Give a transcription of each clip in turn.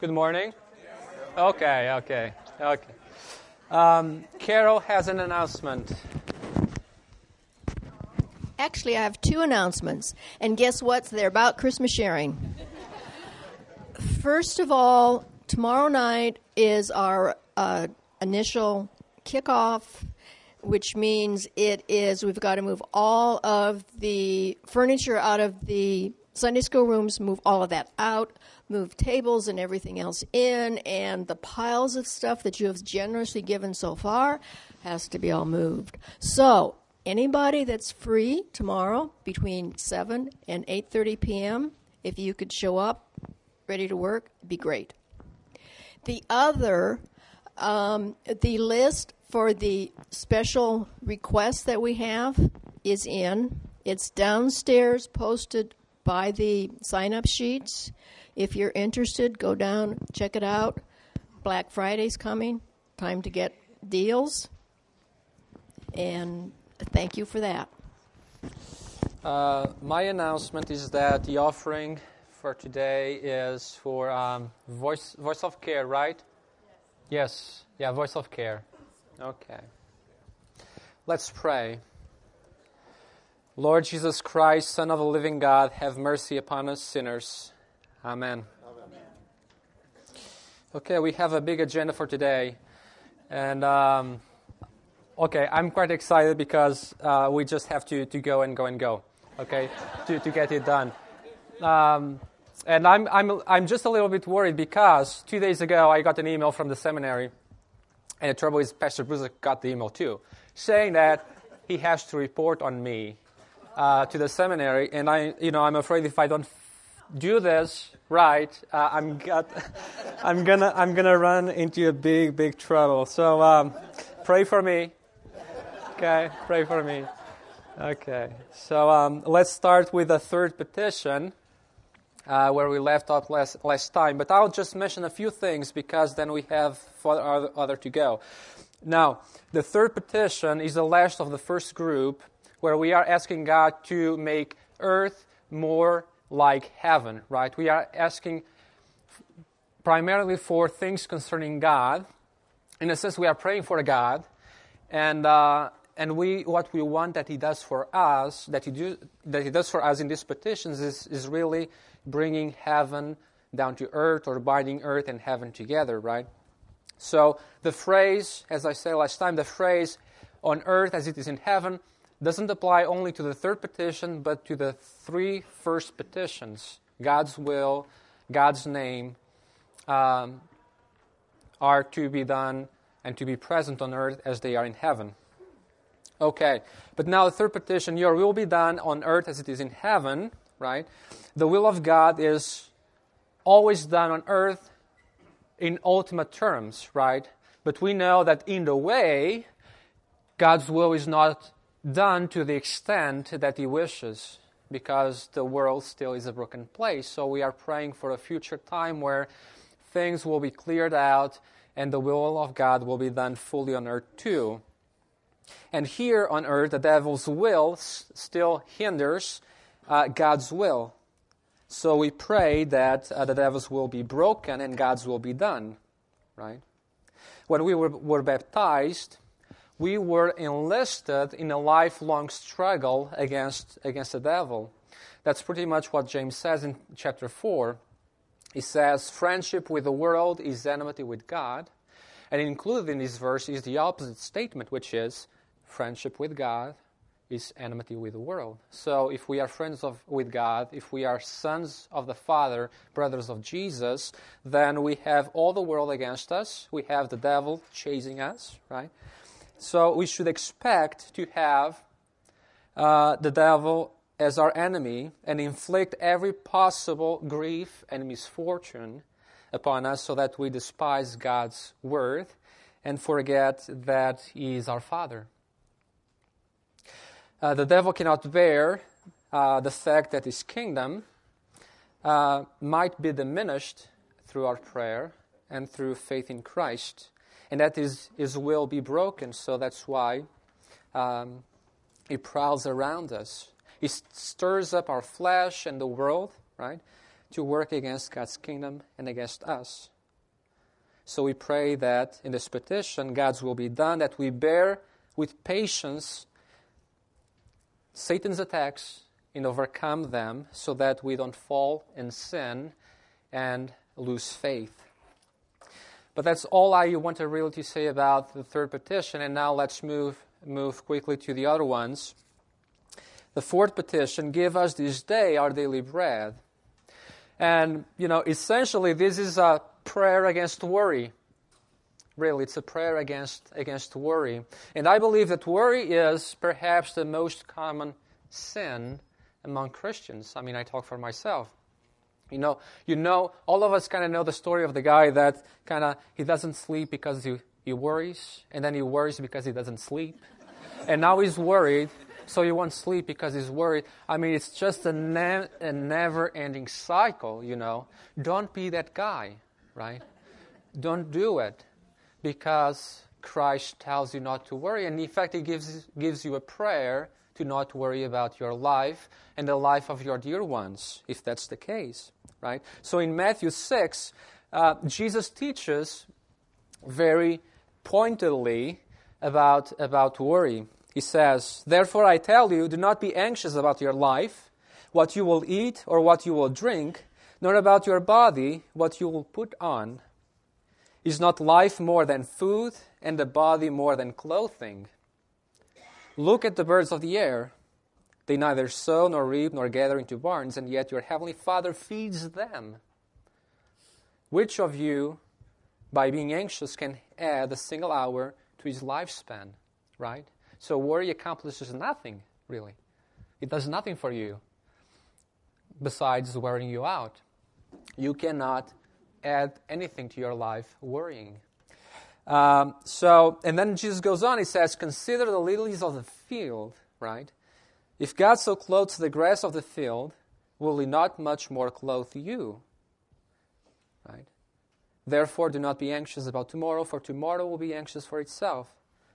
Good morning. Okay, okay, okay. Um, Carol has an announcement. Actually, I have two announcements. And guess what? They're about Christmas sharing. First of all, tomorrow night is our uh, initial kickoff, which means it is, we've got to move all of the furniture out of the Sunday school rooms, move all of that out, move tables and everything else in, and the piles of stuff that you have generously given so far has to be all moved. So, anybody that's free tomorrow between 7 and 8:30 p.m., if you could show up ready to work, it'd be great. The other um, the list for the special request that we have is in. It's downstairs posted by the sign up sheets. If you're interested, go down, check it out. Black Friday's coming. Time to get deals. And thank you for that. Uh, my announcement is that the offering for today is for um, voice voice of care, right? Yes. yes. Yeah, voice of care. Okay. Let's pray. Lord Jesus Christ, Son of the living God, have mercy upon us sinners. Amen. Amen. Okay, we have a big agenda for today. And, um, okay, I'm quite excited because uh, we just have to, to go and go and go, okay, to, to get it done. Um, and I'm, I'm, I'm just a little bit worried because two days ago I got an email from the seminary, and the trouble is Pastor Bruce got the email too, saying that he has to report on me uh, to the seminary, and I, you know, I'm afraid if I don't do this right, uh, I'm got, I'm gonna, I'm gonna run into a big, big trouble. So um, pray for me. Okay, pray for me. Okay, so um, let's start with the third petition. Uh, where we left off last, last time. But I'll just mention a few things because then we have other, other to go. Now, the third petition is the last of the first group, where we are asking God to make earth more like heaven, right? We are asking primarily for things concerning God. In a sense, we are praying for God, and uh, and we what we want that He does for us, that He do that He does for us in these petitions is is really bringing heaven down to earth or binding earth and heaven together, right? So the phrase, as I said last time, the phrase on earth as it is in heaven doesn't apply only to the third petition, but to the three first petitions God's will, God's name um, are to be done and to be present on earth as they are in heaven. Okay, but now the third petition Your will be done on earth as it is in heaven, right? The will of God is always done on earth in ultimate terms, right? But we know that in the way, God's will is not done to the extent that He wishes because the world still is a broken place. So we are praying for a future time where things will be cleared out and the will of God will be done fully on earth too. And here on earth, the devil's will s- still hinders uh, God's will. So we pray that uh, the devil's will be broken and God's will be done, right? When we were, were baptized, we were enlisted in a lifelong struggle against, against the devil. That's pretty much what James says in chapter 4. He says, Friendship with the world is enmity with God. And included in this verse is the opposite statement, which is, Friendship with God is enmity with the world. So if we are friends of, with God, if we are sons of the Father, brothers of Jesus, then we have all the world against us. We have the devil chasing us, right? So we should expect to have uh, the devil as our enemy and inflict every possible grief and misfortune upon us so that we despise God's word and forget that He is our Father. Uh, the devil cannot bear uh, the fact that his kingdom uh, might be diminished through our prayer and through faith in Christ and that his, his will be broken. So that's why um, he prowls around us. He stirs up our flesh and the world, right, to work against God's kingdom and against us. So we pray that in this petition, God's will be done, that we bear with patience Satan's attacks and overcome them so that we don't fall in sin and lose faith. But that's all I want to really to say about the third petition, and now let's move move quickly to the other ones. The fourth petition, give us this day our daily bread. And, you know, essentially this is a prayer against worry. Really, it's a prayer against, against worry. And I believe that worry is perhaps the most common sin among Christians. I mean, I talk for myself. You know, you know, all of us kind of know the story of the guy that kind of he doesn't sleep because he, he worries, and then he worries because he doesn't sleep, and now he's worried, so he won't sleep because he's worried. I mean, it's just a, ne- a never-ending cycle. You know, don't be that guy, right? Don't do it because Christ tells you not to worry, and in fact, He gives gives you a prayer to not worry about your life and the life of your dear ones, if that's the case, right? So in Matthew 6, uh, Jesus teaches very pointedly about, about worry. He says, Therefore I tell you, do not be anxious about your life, what you will eat or what you will drink, nor about your body, what you will put on. Is not life more than food, and the body more than clothing? Look at the birds of the air. They neither sow nor reap nor gather into barns, and yet your heavenly Father feeds them. Which of you, by being anxious, can add a single hour to his lifespan? Right? So worry accomplishes nothing, really. It does nothing for you besides wearing you out. You cannot add anything to your life worrying. Um, so, and then Jesus goes on, he says, Consider the lilies of the field, right? If God so clothes the grass of the field, will he not much more clothe you? Right? Therefore, do not be anxious about tomorrow, for tomorrow will be anxious for itself.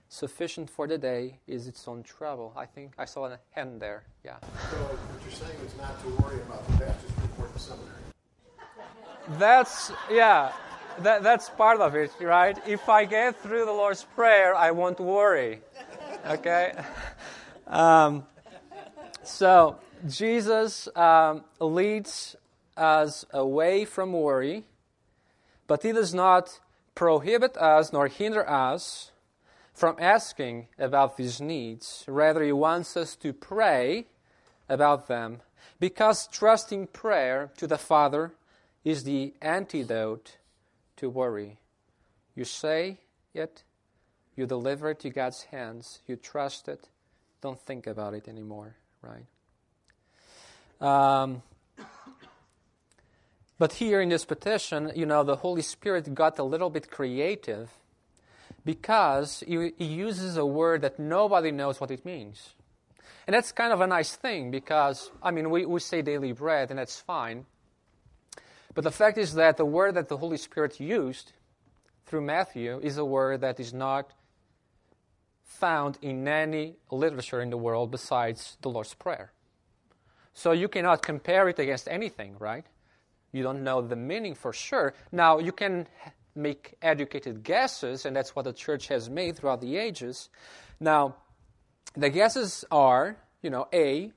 Sufficient for the day is its own trouble. I think I saw a hand there. Yeah. So, what you're saying is not to worry about the Baptist report to seminary. That's, yeah that, that's part of it, right? If I get through the Lord's Prayer, I won't worry. Okay? Um, so, Jesus um, leads us away from worry, but He does not prohibit us nor hinder us from asking about these needs. Rather, He wants us to pray about them because trusting prayer to the Father is the antidote to worry. You say it, you deliver it to God's hands, you trust it, don't think about it anymore, right? Um, but here in this petition, you know, the Holy Spirit got a little bit creative because he, he uses a word that nobody knows what it means. And that's kind of a nice thing because, I mean, we, we say daily bread, and that's fine. But the fact is that the word that the Holy Spirit used through Matthew is a word that is not found in any literature in the world besides the Lord's Prayer. So you cannot compare it against anything, right? You don't know the meaning for sure. Now, you can make educated guesses, and that's what the church has made throughout the ages. Now, the guesses are, you know, A,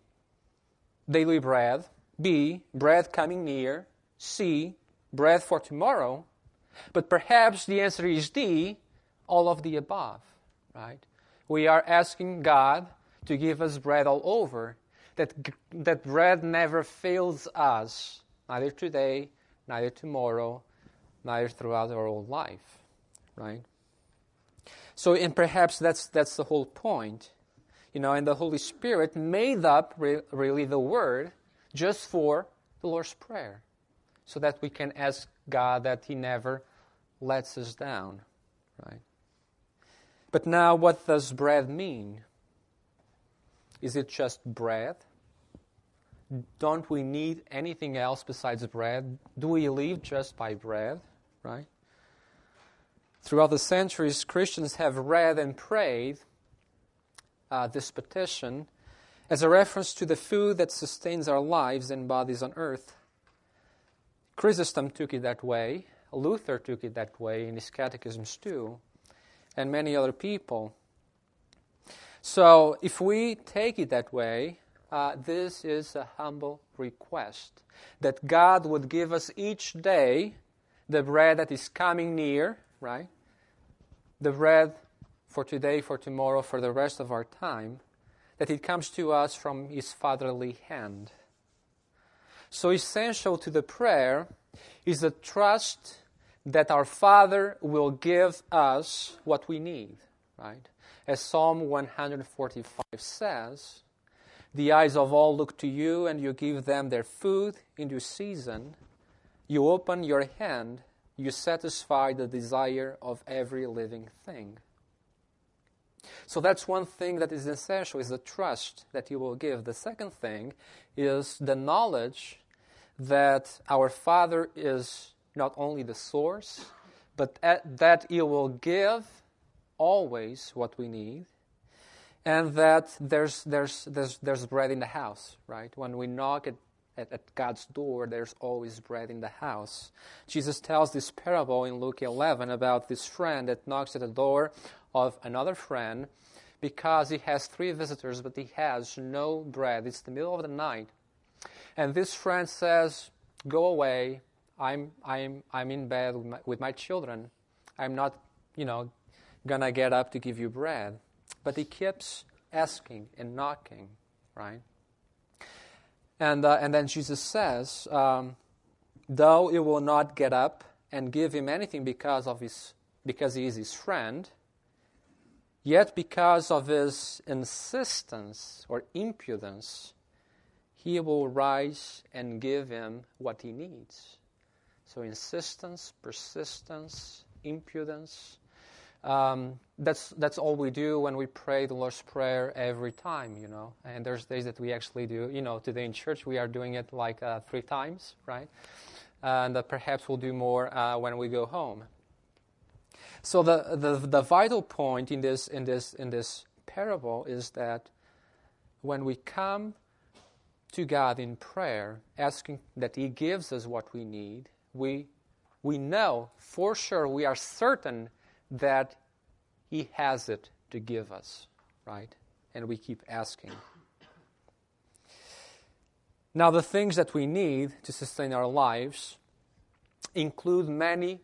daily bread, B, bread coming near, C, bread for tomorrow, but perhaps the answer is D, all of the above, right? We are asking God to give us bread all over, that, that bread never fails us, neither today, neither tomorrow, neither throughout our whole life, right? So, and perhaps that's, that's the whole point. You know, and the Holy Spirit made up re- really the Word just for the Lord's Prayer so that we can ask God that He never lets us down, right? But now, what does bread mean? Is it just bread? Don't we need anything else besides bread? Do we live just by bread, right? Throughout the centuries, Christians have read and prayed uh, this petition as a reference to the food that sustains our lives and bodies on earth Chrysostom took it that way. Luther took it that way in his catechisms too, and many other people. So, if we take it that way, uh, this is a humble request that God would give us each day the bread that is coming near, right? The bread for today, for tomorrow, for the rest of our time, that it comes to us from His fatherly hand. So, essential to the prayer is the trust that our Father will give us what we need, right? As Psalm 145 says, the eyes of all look to you, and you give them their food in due season. You open your hand, you satisfy the desire of every living thing. So that's one thing that is essential is the trust that you will give. The second thing is the knowledge that our Father is not only the source, but that He will give always what we need and that there's, there's, there's, there's bread in the house, right? When we knock at, at, at, God's door, there's always bread in the house. Jesus tells this parable in Luke 11 about this friend that knocks at the door of another friend because he has three visitors, but he has no bread. It's the middle of the night. And this friend says, Go away. I'm, I'm, I'm in bed with my, with my children. I'm not, you know, gonna get up to give you bread. But he keeps asking and knocking, right? And, uh, and then Jesus says, um, though he will not get up and give him anything because, of his, because he is his friend, yet because of his insistence or impudence, he will rise and give him what he needs. So, insistence, persistence, impudence, um, that's that's all we do when we pray the Lord's Prayer every time, you know. And there's days that we actually do, you know. Today in church we are doing it like uh, three times, right? And uh, perhaps we'll do more uh, when we go home. So the, the the vital point in this in this in this parable is that when we come to God in prayer, asking that He gives us what we need, we we know for sure, we are certain that He has it to give us, right? And we keep asking. Now, the things that we need to sustain our lives include many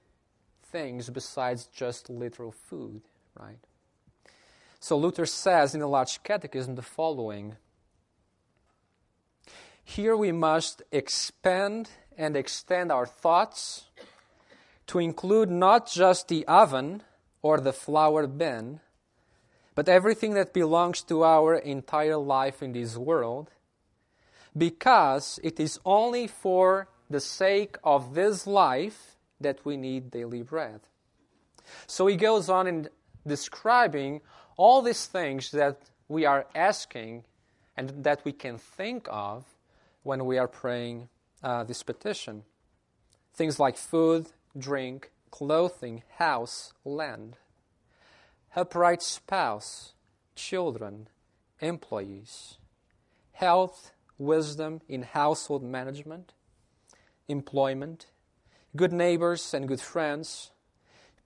things besides just literal food, right? So Luther says in the Large Catechism the following Here we must expand and extend our thoughts to include not just the oven or the flour bin, but everything that belongs to our entire life in this world, because it is only for the sake of this life that we need daily bread. So he goes on in describing all these things that we are asking and that we can think of when we are praying uh, this petition. Things like food, drink, clothing, house, land, upright spouse, children, employees, health, wisdom in household management, employment, good neighbors and good friends,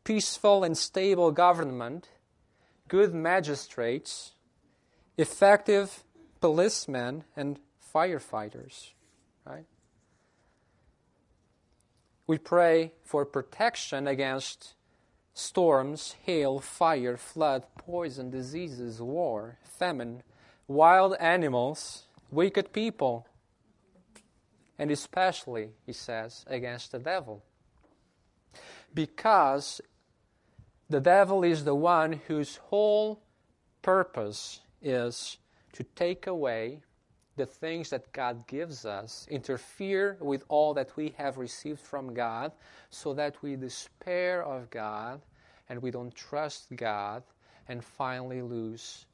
peaceful and stable government, good magistrates, effective policemen and firefighters, right? We pray for protection against storms, hail, fire, flood, poison, diseases, war, famine, wild animals, wicked people, and especially, he says, against the devil. Because the devil is the one whose whole purpose is to take away the things that God gives us, interfere with all that we have received from God, so that we despair of God and we don't trust God and finally lose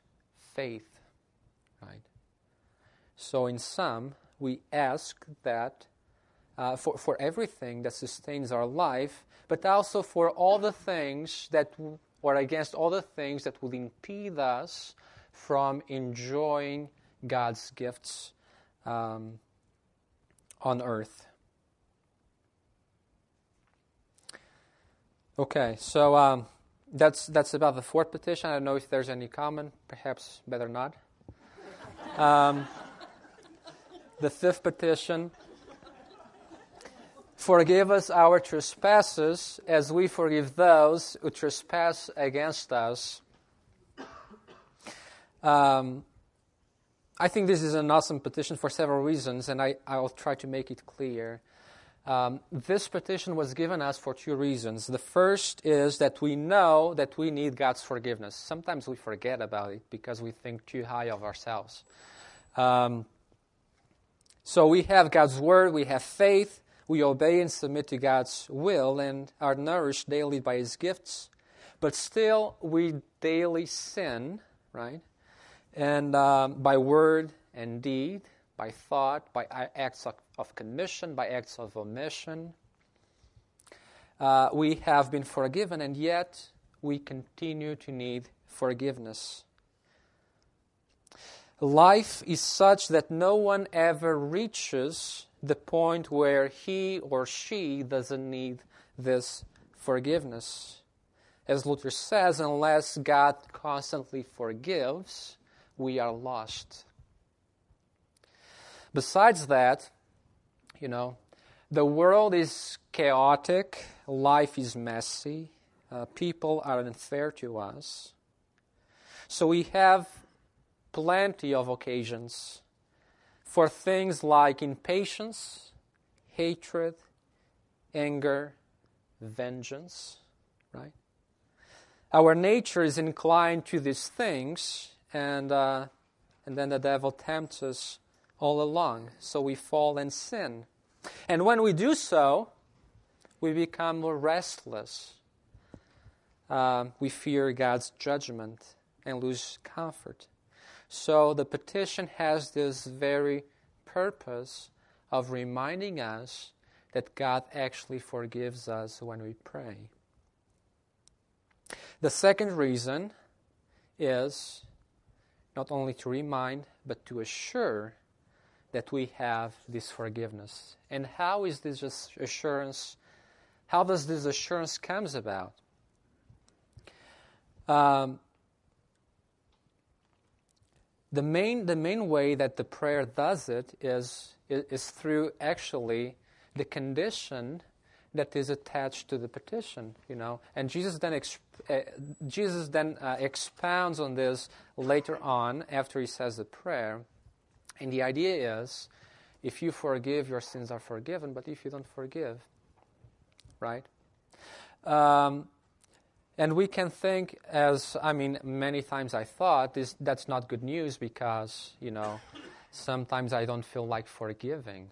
faith. Right? So, in sum, we ask that uh, for, for everything that sustains our life, but also for all the things that, or against all the things that would impede us from enjoying God's gifts um, on earth. Okay, so um, that's that's about the fourth petition. I don't know if there's any comment. Perhaps better not. Um, the fifth petition. Forgive us our trespasses as we forgive those who trespass against us. Um, I think this is an awesome petition for several reasons, and I, I'll try to make it clear. Um, this petition was given us for two reasons. The first is that we know that we need God's forgiveness. Sometimes we forget about it because we think too high of ourselves. Um, so we have God's word, we have faith, we obey and submit to God's will, and are nourished daily by His gifts. But still, we daily sin, right? And um, by word and deed, by thought, by acts of, commission, by acts of omission. Uh, we have been forgiven, and yet we continue to need forgiveness. Life is such that no one ever reaches the point where he or she doesn't need this forgiveness. As Luther says, unless God constantly forgives, we are lost. Besides that, you know, the world is chaotic, life is messy, uh, people are unfair to us. So we have plenty of occasions for things like impatience, hatred, anger, vengeance, right? Our nature is inclined to these things, and, uh, and then the devil tempts us all along. So we fall and sin. And when we do so, we become more restless. Uh, we fear God's judgment and lose comfort. So the petition has this very purpose of reminding us that God actually forgives us when we pray. The second reason is not only to remind, but to assure that we have this forgiveness. And how is this assurance? How does this assurance comes about? Um, the main the main way that the prayer does it is is through actually the condition that is attached to the petition, you know. And Jesus then exp- uh, Jesus then uh, expounds on this later on after he says the prayer. And the idea is if you forgive, your sins are forgiven, but if you don't forgive, right? Um, and we can think, as I mean, many times I thought, this, that's not good news because, you know, sometimes I don't feel like forgiving.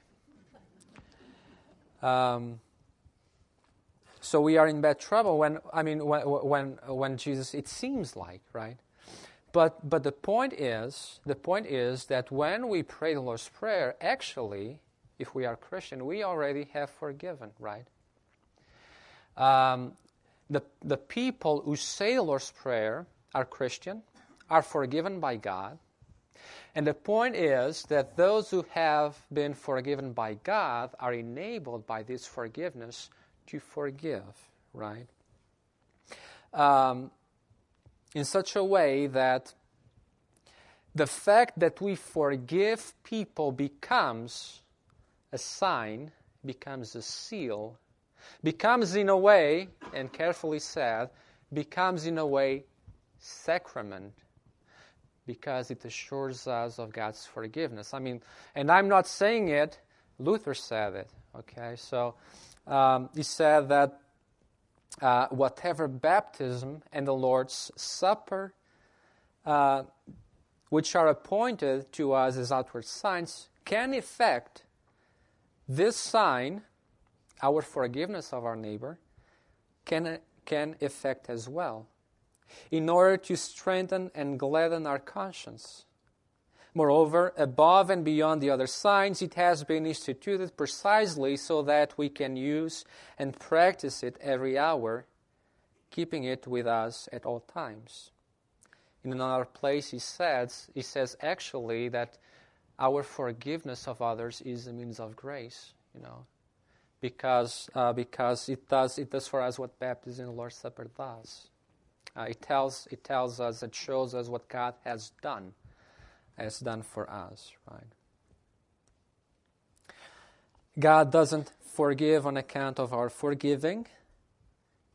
Um, so we are in bad trouble when, I mean, when, when, when Jesus, it seems like, right? But, but the point is, the point is that when we pray the Lord's Prayer, actually, if we are Christian, we already have forgiven, right? Um, the, the people who say the Lord's Prayer are Christian, are forgiven by God. And the point is that those who have been forgiven by God are enabled by this forgiveness to forgive, right? Um, in such a way that the fact that we forgive people becomes a sign, becomes a seal becomes in a way, and carefully said, becomes in a way sacrament because it assures us of God's forgiveness. I mean, and I'm not saying it, Luther said it, okay? So um, he said that uh, whatever baptism and the Lord's Supper, uh, which are appointed to us as outward signs, can effect this sign our forgiveness of our neighbor can, can effect as well, in order to strengthen and gladden our conscience. Moreover, above and beyond the other signs, it has been instituted precisely so that we can use and practice it every hour, keeping it with us at all times. In another place, he says, he says actually that our forgiveness of others is a means of grace, you know because, uh, because it, does, it does for us what baptism and the Lord's Supper does. Uh, it, tells, it tells us, it shows us what God has done, has done for us, right? God doesn't forgive on account of our forgiving,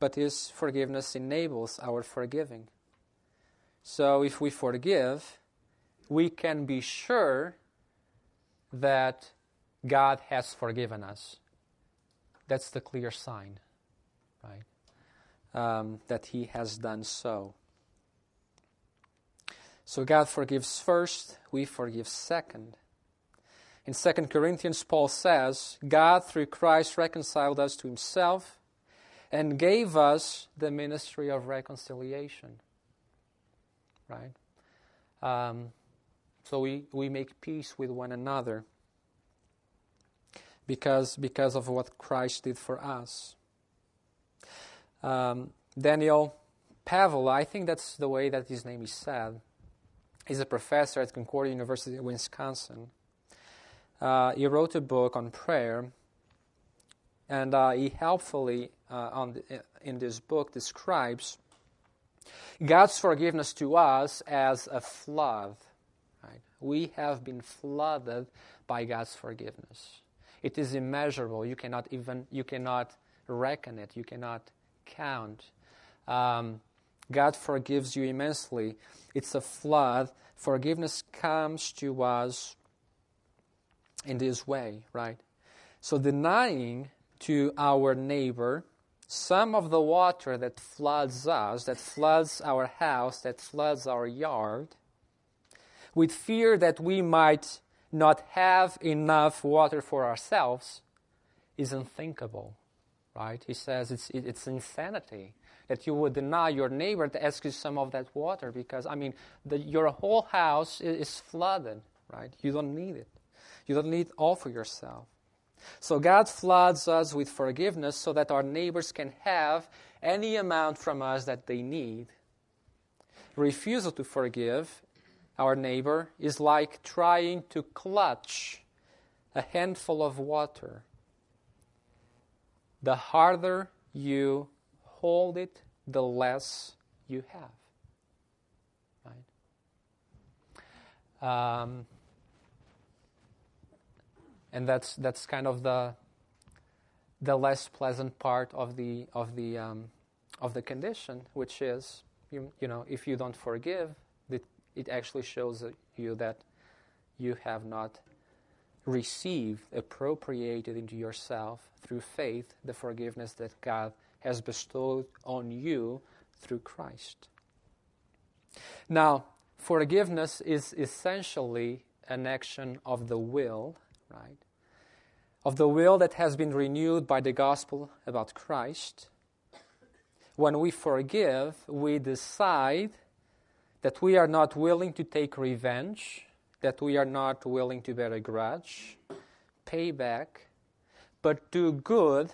but His forgiveness enables our forgiving. So if we forgive, we can be sure that God has forgiven us. That's the clear sign, right? Um, that He has done so. So God forgives first, we forgive second. In 2 Corinthians, Paul says, God through Christ reconciled us to Himself and gave us the ministry of reconciliation. Right? Um, so we, we make peace with one another because, because of what Christ did for us. Um, Daniel Pavel, I think that's the way that his name is said. He's a professor at Concordia University in Wisconsin. Uh, he wrote a book on prayer, and uh, he helpfully, uh, the, in this book, describes God's forgiveness to us as a flood. Right? We have been flooded by God's forgiveness. It is immeasurable. You cannot even you cannot reckon it. You cannot count. Um, God forgives you immensely. It's a flood. Forgiveness comes to us in this way, right? So denying to our neighbor some of the water that floods us, that floods our house, that floods our yard, with fear that we might not have enough water for ourselves, is unthinkable, right? He says it's, it's insanity that you would deny your neighbor to ask you some of that water because, I mean, the, your whole house is, is flooded, right? You don't need it. You don't need all for yourself. So God floods us with forgiveness so that our neighbors can have any amount from us that they need. Refusal to forgive our neighbor is like trying to clutch a handful of water. The harder you hold it, the less you have. Right? Um, and that's that's kind of the the less pleasant part of the of the um, of the condition, which is you you know if you don't forgive, it, it actually shows you that you have not received, appropriated into yourself through faith the forgiveness that God has bestowed on you through Christ. Now, forgiveness is essentially an action of the will right? Of the will that has been renewed by the gospel about Christ. When we forgive, we decide that we are not willing to take revenge, that we are not willing to bear a grudge, pay back, but do good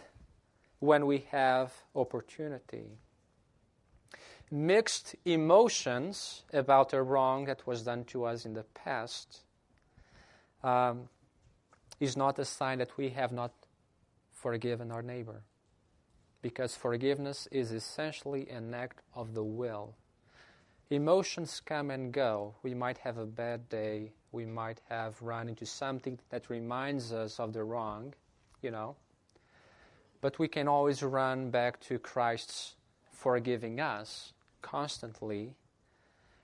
when we have opportunity. Mixed emotions about a wrong that was done to us in the past um, is not a sign that we have not forgiven our neighbor. Because forgiveness is essentially an act of the will. Emotions come and go. We might have a bad day. We might have run into something that reminds us of the wrong, you know. But we can always run back to Christ's forgiving us constantly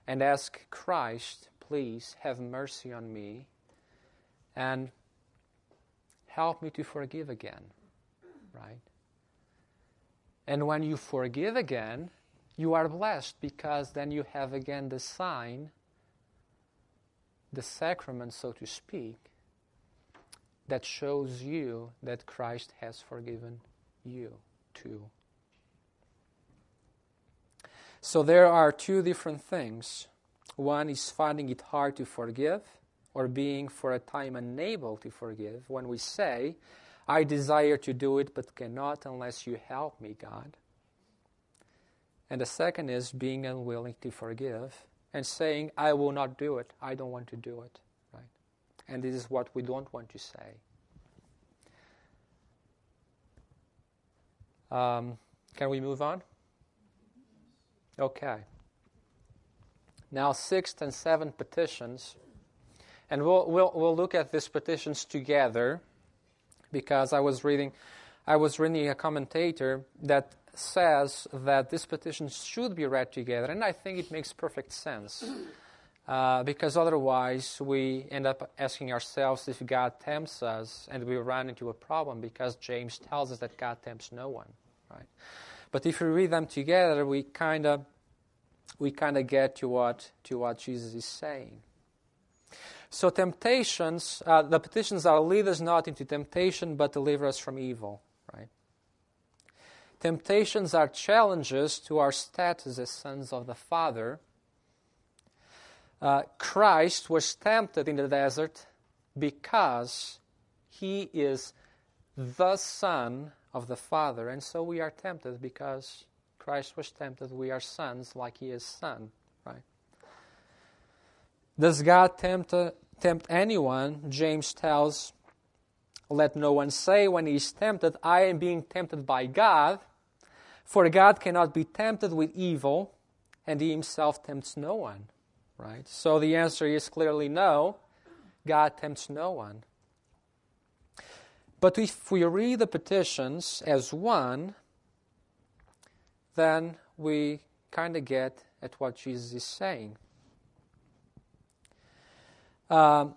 and ask Christ, please have mercy on me and help me to forgive again. Right? And when you forgive again, you are blessed because then you have again the sign, the sacrament, so to speak, that shows you that Christ has forgiven you too. So there are two different things. One is finding it hard to forgive, or being for a time unable to forgive when we say, I desire to do it but cannot unless you help me, God. And the second is being unwilling to forgive and saying, I will not do it. I don't want to do it. Right? And this is what we don't want to say. Um, can we move on? Okay. Now, sixth and seventh petitions. And we'll, we'll, we'll look at these petitions together because I was reading, I was reading a commentator that says that these petitions should be read together, and I think it makes perfect sense. Uh, because otherwise, we end up asking ourselves if God tempts us, and we run into a problem because James tells us that God tempts no one, right? But if we read them together, we kind of we kind of get to what to what Jesus is saying. So temptations, uh, the petitions are lead us not into temptation, but deliver us from evil, right? Temptations are challenges to our status as sons of the Father. Uh, Christ was tempted in the desert because he is the Son of the Father, and so we are tempted because Christ was tempted. We are sons like he is Son, right? Does God tempt, uh, tempt anyone? James tells, Let no one say when he is tempted, I am being tempted by God. For God cannot be tempted with evil, and he himself tempts no one. Right? So the answer is clearly no. God tempts no one. But if we read the petitions as one, then we kind of get at what Jesus is saying. Um,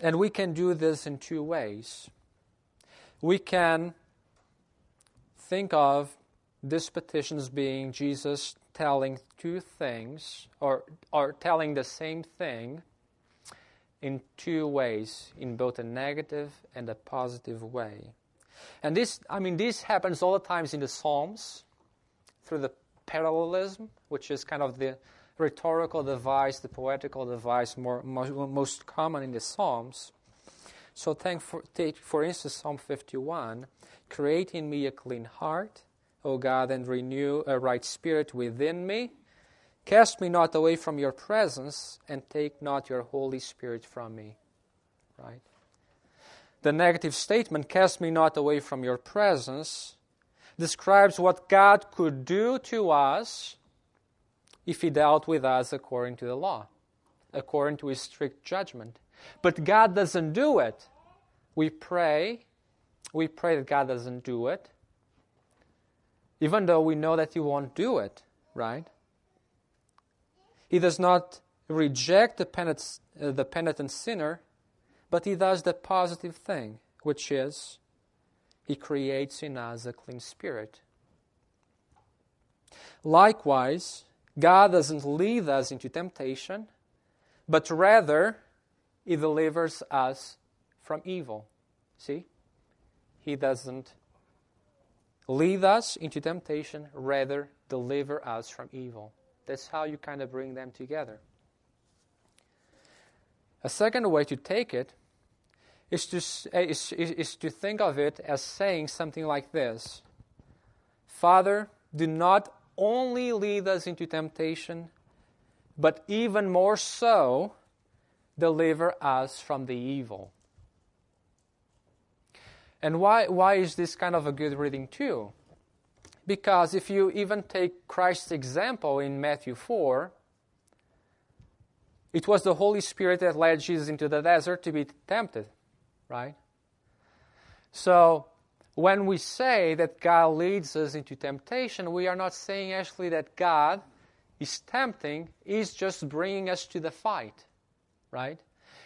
and we can do this in two ways. We can think of these petitions being Jesus telling two things, or, or telling the same thing in two ways, in both a negative and a positive way. And this, I mean, this happens all the times in the Psalms through the parallelism, which is kind of the rhetorical device, the poetical device, more, most, most common in the Psalms. So, for, take for instance Psalm 51 Create in me a clean heart, O God, and renew a right spirit within me. Cast me not away from your presence, and take not your Holy Spirit from me. Right? The negative statement, Cast me not away from your presence, describes what God could do to us if He dealt with us according to the law, according to His strict judgment. But God doesn't do it. We pray, we pray that God doesn't do it, even though we know that He won't do it, right? He does not reject the penitent, uh, the penitent sinner, but He does the positive thing, which is he creates in us a clean spirit. Likewise, God doesn't lead us into temptation, but rather, He delivers us from evil. See? He doesn't lead us into temptation, rather, deliver us from evil. That's how you kind of bring them together. A second way to take it is to, eh, is, is to think of it as saying something like this Father, do not only lead us into temptation, but even more so, deliver us from the evil. And why, why is this kind of a good reading, too? Because if you even take Christ's example in Matthew 4, it was the Holy Spirit that led Jesus into the desert to be tempted right? So, when we say that God leads us into temptation, we are not saying actually that God is tempting, He's just bringing us to the fight, right?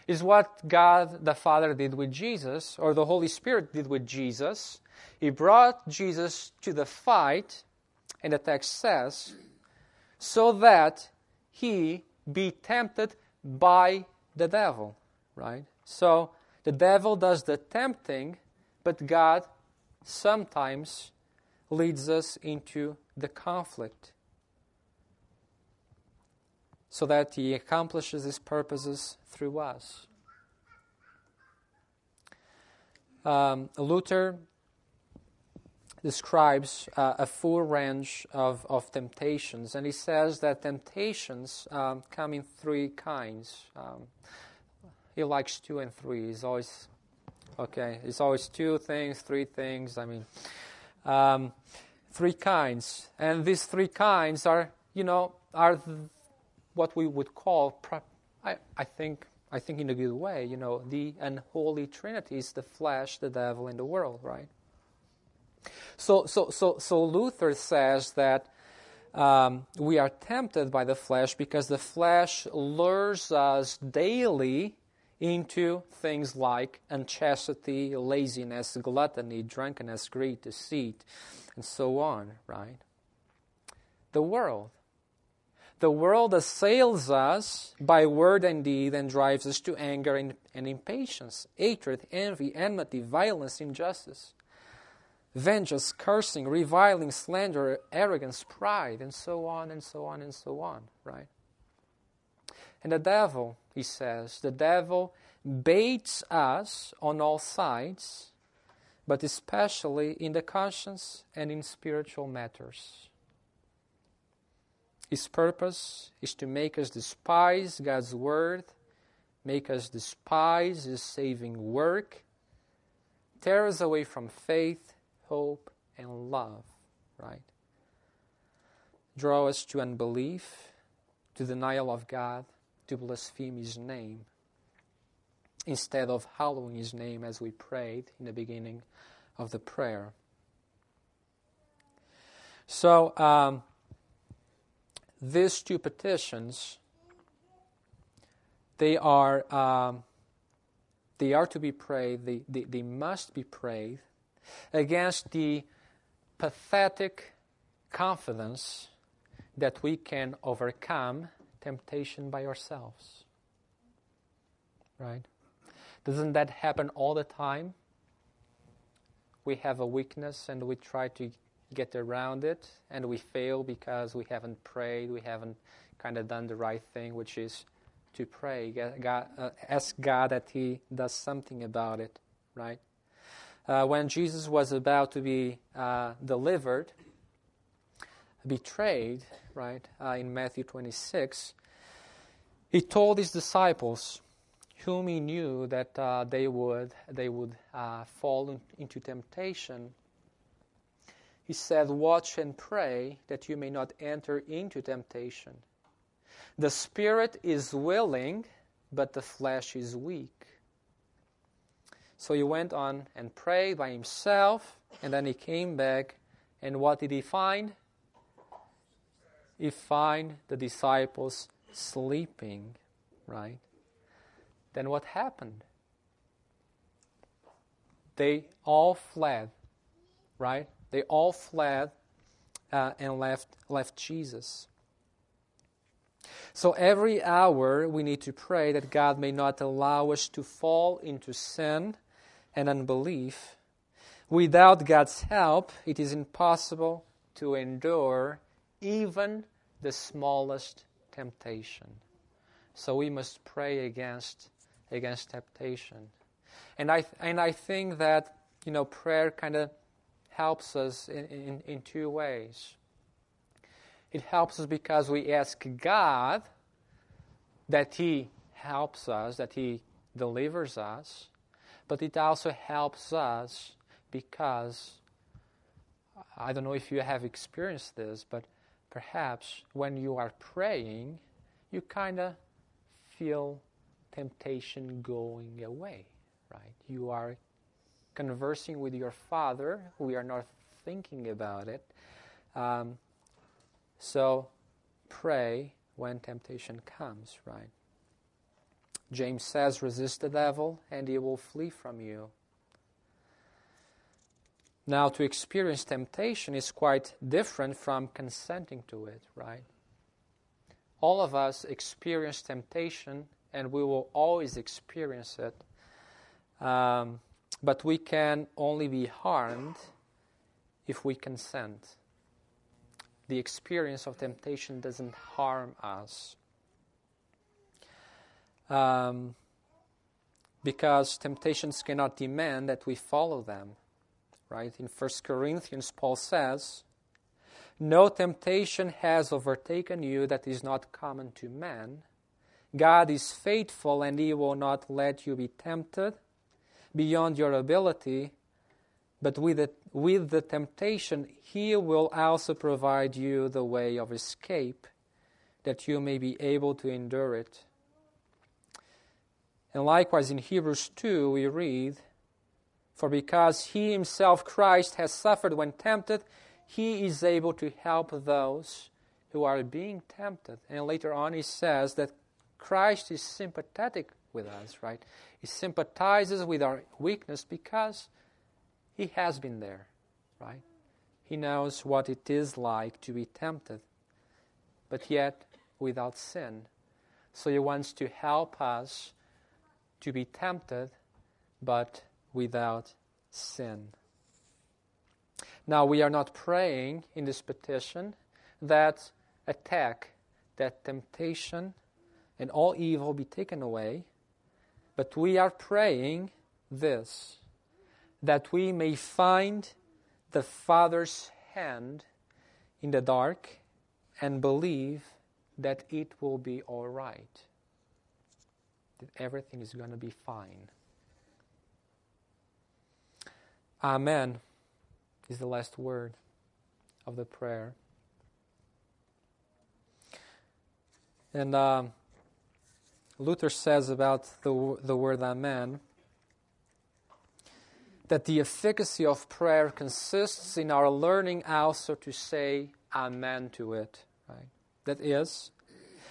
Is what God the Father did with Jesus, or the Holy Spirit did with Jesus. He brought Jesus to the fight, and the text says, so that he be tempted by the devil, right? So, the devil does the tempting, but God sometimes leads us into the conflict so that he accomplishes his purposes through us. Um, Luther describes uh, a full range of, of temptations, and he says that temptations um, come in three kinds. Um, he likes two and three. He's always okay. It's always two things, three things. I mean, um, three kinds. And these three kinds are, you know, are what we would call, I, I think, I think in a good way, you know, the unholy trinity is the flesh, the devil, and the world, right? So, so, so, so Luther says that um, we are tempted by the flesh because the flesh lures us daily into things like unchastity, laziness, gluttony, drunkenness, greed, deceit, and so on, right? The world. The world assails us by word and deed and drives us to anger and, and impatience, hatred, envy, enmity, violence, injustice, vengeance, cursing, reviling, slander, arrogance, pride, and so on and so on and so on, right? And the devil, he says, the devil baits us on all sides but especially in the conscience and in spiritual matters. His purpose is to make us despise God's word, make us despise His saving work, tear us away from faith, hope, and love, right? Draw us to unbelief, to denial of God, to blaspheme His name instead of hallowing his name as we prayed in the beginning of the prayer. So, um, these two petitions, they are, um, they are to be prayed, they, they, they must be prayed against the pathetic confidence that we can overcome temptation by ourselves. Right? Doesn't that happen all the time? We have a weakness and we try to get around it and we fail because we haven't prayed, we haven't kind of done the right thing, which is to pray. God, uh, ask God that He does something about it, right? Uh, when Jesus was about to be uh, delivered, betrayed, right, uh, in Matthew 26, He told His disciples, whom he knew that uh, they would they would uh, fall into temptation. He said, "Watch and pray that you may not enter into temptation. The spirit is willing, but the flesh is weak." So he went on and prayed by himself, and then he came back, and what did he find? He find the disciples sleeping, right? then what happened? They all fled, right? They all fled uh, and left, left Jesus. So every hour we need to pray that God may not allow us to fall into sin and unbelief. Without God's help, it is impossible to endure even the smallest temptation. So we must pray against against temptation. And I, and I think that, you know, prayer kind of helps us in, in, in two ways. It helps us because we ask God that He helps us, that He delivers us, but it also helps us because I don't know if you have experienced this, but perhaps when you are praying, you kind of feel temptation going away, right? You are conversing with your Father. We are not thinking about it. Um, so pray when temptation comes, right? James says, resist the devil and he will flee from you. Now, to experience temptation is quite different from consenting to it, right? All of us experience temptation and we will always experience it. Um, but we can only be harmed if we consent. The experience of temptation doesn't harm us. Um, because temptations cannot demand that we follow them. Right? In 1 Corinthians, Paul says, No temptation has overtaken you that is not common to man God is faithful and He will not let you be tempted beyond your ability. but with the, with the temptation, he will also provide you the way of escape, that you may be able to endure it. And likewise in Hebrews 2, we read, For because he himself, Christ, has suffered when tempted, he is able to help those who are being tempted. And later on, he says that Christ is sympathetic with us, right? He sympathizes with our weakness because he has been there, right? He knows what it is like to be tempted, but yet without sin. So he wants to help us to be tempted, but without sin. Now, we are not praying in this petition that attack, that temptation, and all evil be taken away, but we are praying this that we may find the Father's hand in the dark and believe that it will be all right, that everything is going to be fine. Amen is the last word of the prayer. And um, Luther says about the, the word Amen that the efficacy of prayer consists in our learning also to say Amen to it. Right? That is,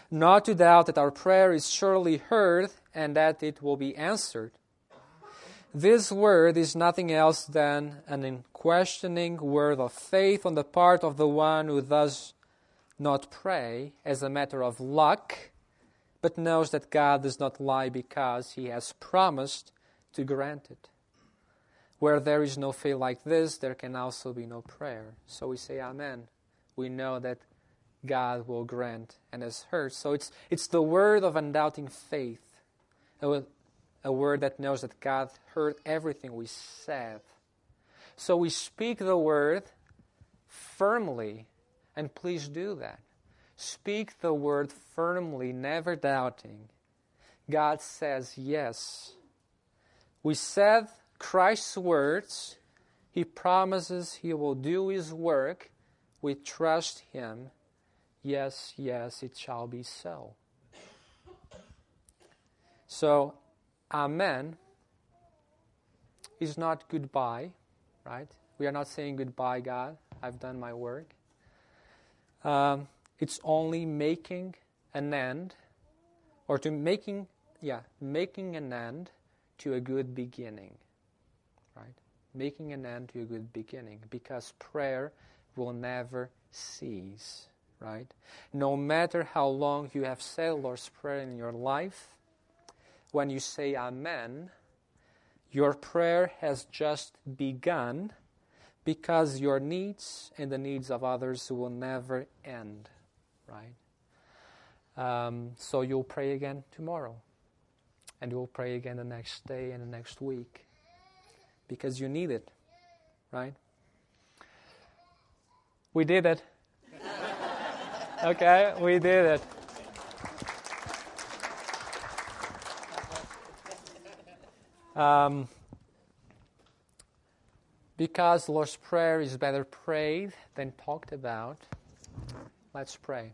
not to doubt that our prayer is surely heard and that it will be answered. This word is nothing else than an unquestioning word of faith on the part of the one who does not pray as a matter of luck, but knows that God does not lie because he has promised to grant it. Where there is no faith like this, there can also be no prayer. So we say Amen. We know that God will grant and has heard. So it's, it's the word of undoubting faith, a, a word that knows that God heard everything we said. So we speak the word firmly, and please do that. Speak the word firmly, never doubting. God says yes. We said Christ's words, He promises He will do His work. We trust Him. Yes, yes, it shall be so. So, Amen is not goodbye, right? We are not saying goodbye, God. I've done my work. Um, it's only making an end, or to making, yeah, making an end to a good beginning right? Making an end to a good beginning because prayer will never cease, right? No matter how long you have said Lord's Prayer in your life, when you say Amen, your prayer has just begun because your needs and the needs of others will never end, right? Um, so you'll pray again tomorrow, and you'll pray again the next day and the next week because you need it, right? We did it. okay, we did it. Um, because Lord's Prayer is better prayed than talked about, let's pray.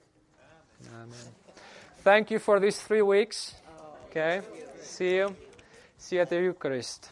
Amen. Thank you for these three weeks. Okay. See you. See you at the Eucharist.